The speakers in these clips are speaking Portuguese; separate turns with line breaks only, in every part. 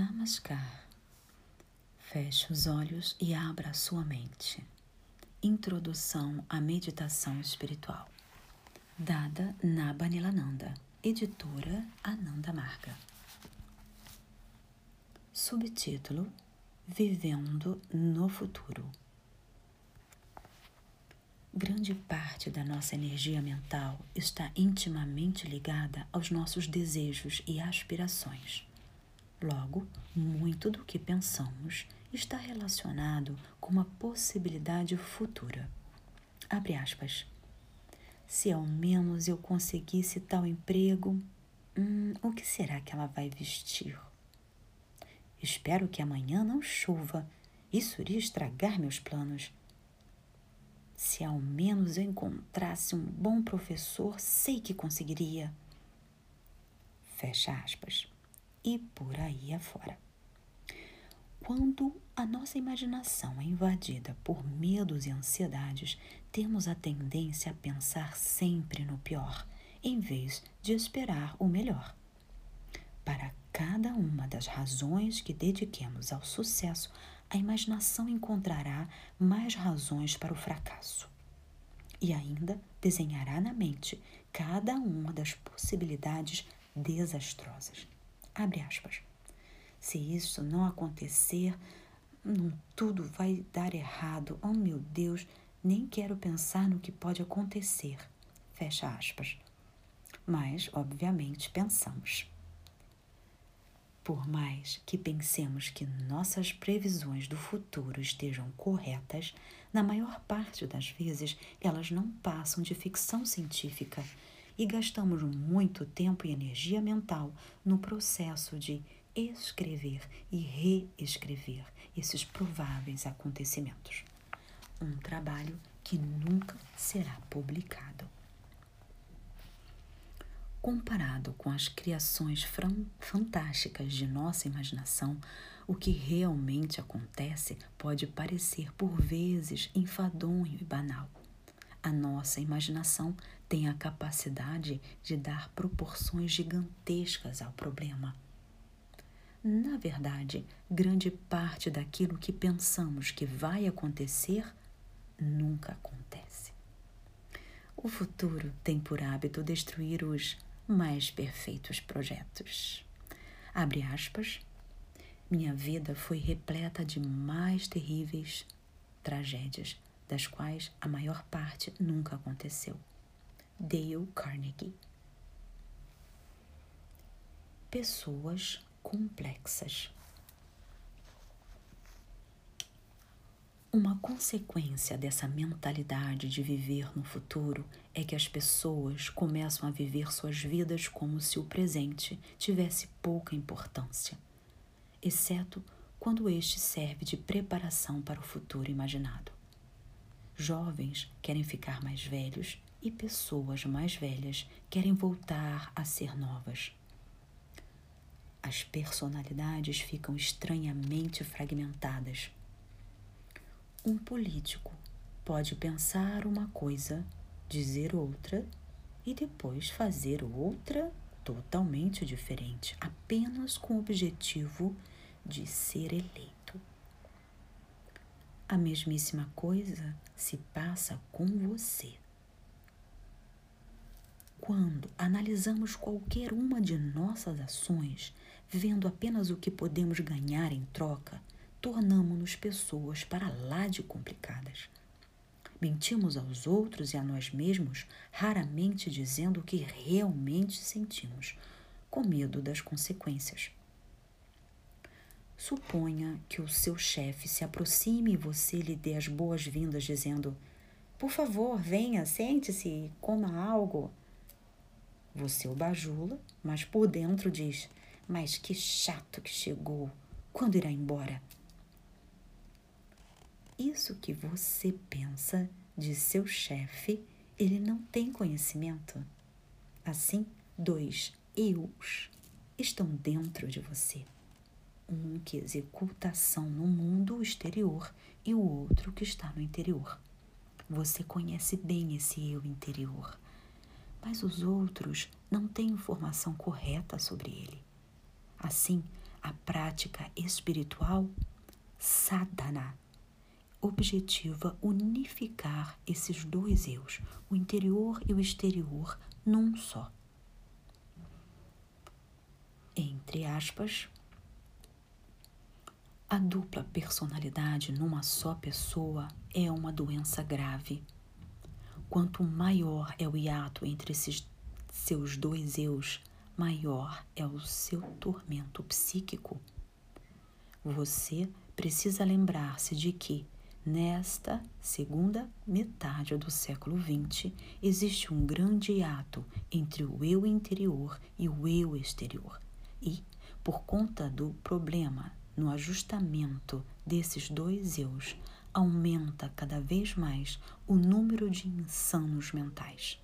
Namaskar. Feche os olhos e abra a sua mente. Introdução à meditação espiritual. Dada na Banilananda, editora Ananda Marga. Subtítulo: Vivendo no Futuro. Grande parte da nossa energia mental está intimamente ligada aos nossos desejos e aspirações. Logo, muito do que pensamos está relacionado com uma possibilidade futura. Abre aspas. Se ao menos eu conseguisse tal emprego, hum, o que será que ela vai vestir? Espero que amanhã não chova. Isso iria estragar meus planos. Se ao menos eu encontrasse um bom professor, sei que conseguiria. Fecha aspas e por aí afora. Quando a nossa imaginação é invadida por medos e ansiedades, temos a tendência a pensar sempre no pior, em vez de esperar o melhor. Para cada uma das razões que dediquemos ao sucesso, a imaginação encontrará mais razões para o fracasso. E ainda desenhará na mente cada uma das possibilidades desastrosas. Abre aspas. Se isso não acontecer, não, tudo vai dar errado. Oh meu Deus, nem quero pensar no que pode acontecer. Fecha aspas. Mas, obviamente, pensamos. Por mais que pensemos que nossas previsões do futuro estejam corretas, na maior parte das vezes elas não passam de ficção científica e gastamos muito tempo e energia mental no processo de escrever e reescrever esses prováveis acontecimentos. Um trabalho que nunca será publicado. Comparado com as criações fantásticas de nossa imaginação, o que realmente acontece pode parecer por vezes enfadonho e banal. A nossa imaginação tem a capacidade de dar proporções gigantescas ao problema. Na verdade, grande parte daquilo que pensamos que vai acontecer nunca acontece. O futuro tem por hábito destruir os mais perfeitos projetos. Abre aspas. Minha vida foi repleta de mais terríveis tragédias das quais a maior parte nunca aconteceu. Dale Carnegie. Pessoas complexas. Uma consequência dessa mentalidade de viver no futuro é que as pessoas começam a viver suas vidas como se o presente tivesse pouca importância, exceto quando este serve de preparação para o futuro imaginado. Jovens querem ficar mais velhos e pessoas mais velhas querem voltar a ser novas. As personalidades ficam estranhamente fragmentadas. Um político pode pensar uma coisa, dizer outra e depois fazer outra totalmente diferente, apenas com o objetivo de ser eleito. A mesmíssima coisa se passa com você. Quando analisamos qualquer uma de nossas ações, vendo apenas o que podemos ganhar em troca, tornamos-nos pessoas para lá de complicadas. Mentimos aos outros e a nós mesmos, raramente dizendo o que realmente sentimos, com medo das consequências. Suponha que o seu chefe se aproxime e você lhe dê as boas-vindas, dizendo: Por favor, venha, sente-se e coma algo. Você o bajula, mas por dentro diz: Mas que chato que chegou. Quando irá embora? Isso que você pensa de seu chefe, ele não tem conhecimento. Assim, dois eus estão dentro de você um que executa ação no mundo exterior e o outro que está no interior. Você conhece bem esse eu interior, mas os outros não têm informação correta sobre ele. Assim, a prática espiritual sadhana objetiva unificar esses dois eus, o interior e o exterior, num só. Entre aspas, a dupla personalidade numa só pessoa é uma doença grave. Quanto maior é o hiato entre esses seus dois eus, maior é o seu tormento psíquico. Você precisa lembrar-se de que, nesta segunda metade do século XX, existe um grande hiato entre o eu interior e o eu exterior. E, por conta do problema no ajustamento desses dois eus, aumenta cada vez mais o número de insanos mentais.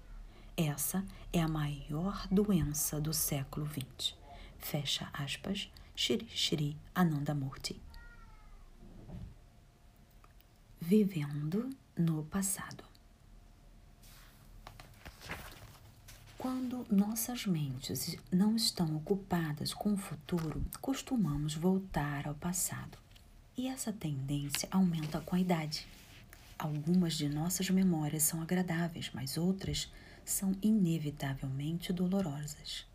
Essa é a maior doença do século XX. Fecha aspas, Shri Shri Anandamurti. Vivendo no passado. Quando nossas mentes não estão ocupadas com o futuro, costumamos voltar ao passado. E essa tendência aumenta com a idade. Algumas de nossas memórias são agradáveis, mas outras são inevitavelmente dolorosas.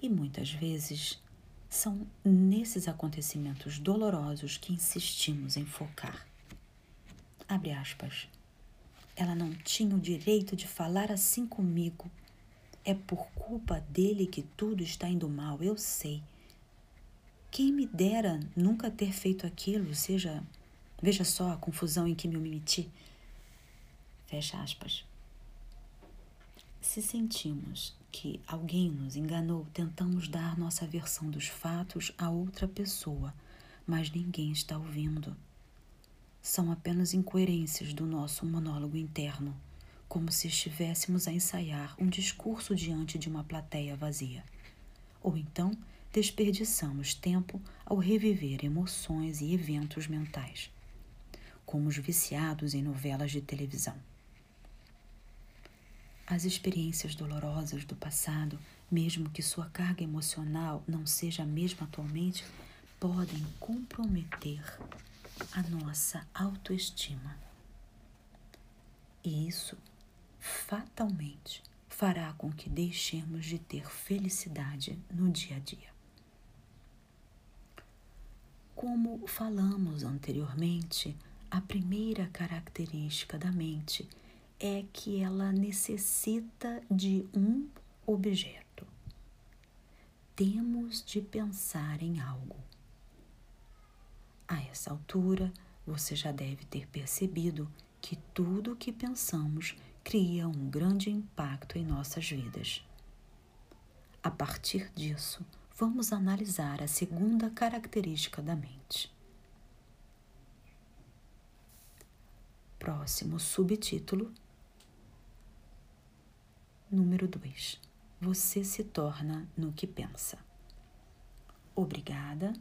E muitas vezes são nesses acontecimentos dolorosos que insistimos em focar. Abre aspas. Ela não tinha o direito de falar assim comigo. É por culpa dele que tudo está indo mal, eu sei. Quem me dera nunca ter feito aquilo, seja. Veja só a confusão em que me meti. Fecha aspas. Se sentimos que alguém nos enganou, tentamos dar nossa versão dos fatos a outra pessoa, mas ninguém está ouvindo. São apenas incoerências do nosso monólogo interno, como se estivéssemos a ensaiar um discurso diante de uma plateia vazia. Ou então, desperdiçamos tempo ao reviver emoções e eventos mentais, como os viciados em novelas de televisão. As experiências dolorosas do passado, mesmo que sua carga emocional não seja a mesma atualmente, podem comprometer a nossa autoestima. E isso fatalmente fará com que deixemos de ter felicidade no dia a dia. Como falamos anteriormente, a primeira característica da mente é que ela necessita de um objeto. Temos de pensar em algo. A essa altura, você já deve ter percebido que tudo o que pensamos cria um grande impacto em nossas vidas. A partir disso, vamos analisar a segunda característica da mente. Próximo subtítulo Número 2. Você se torna no que pensa. Obrigada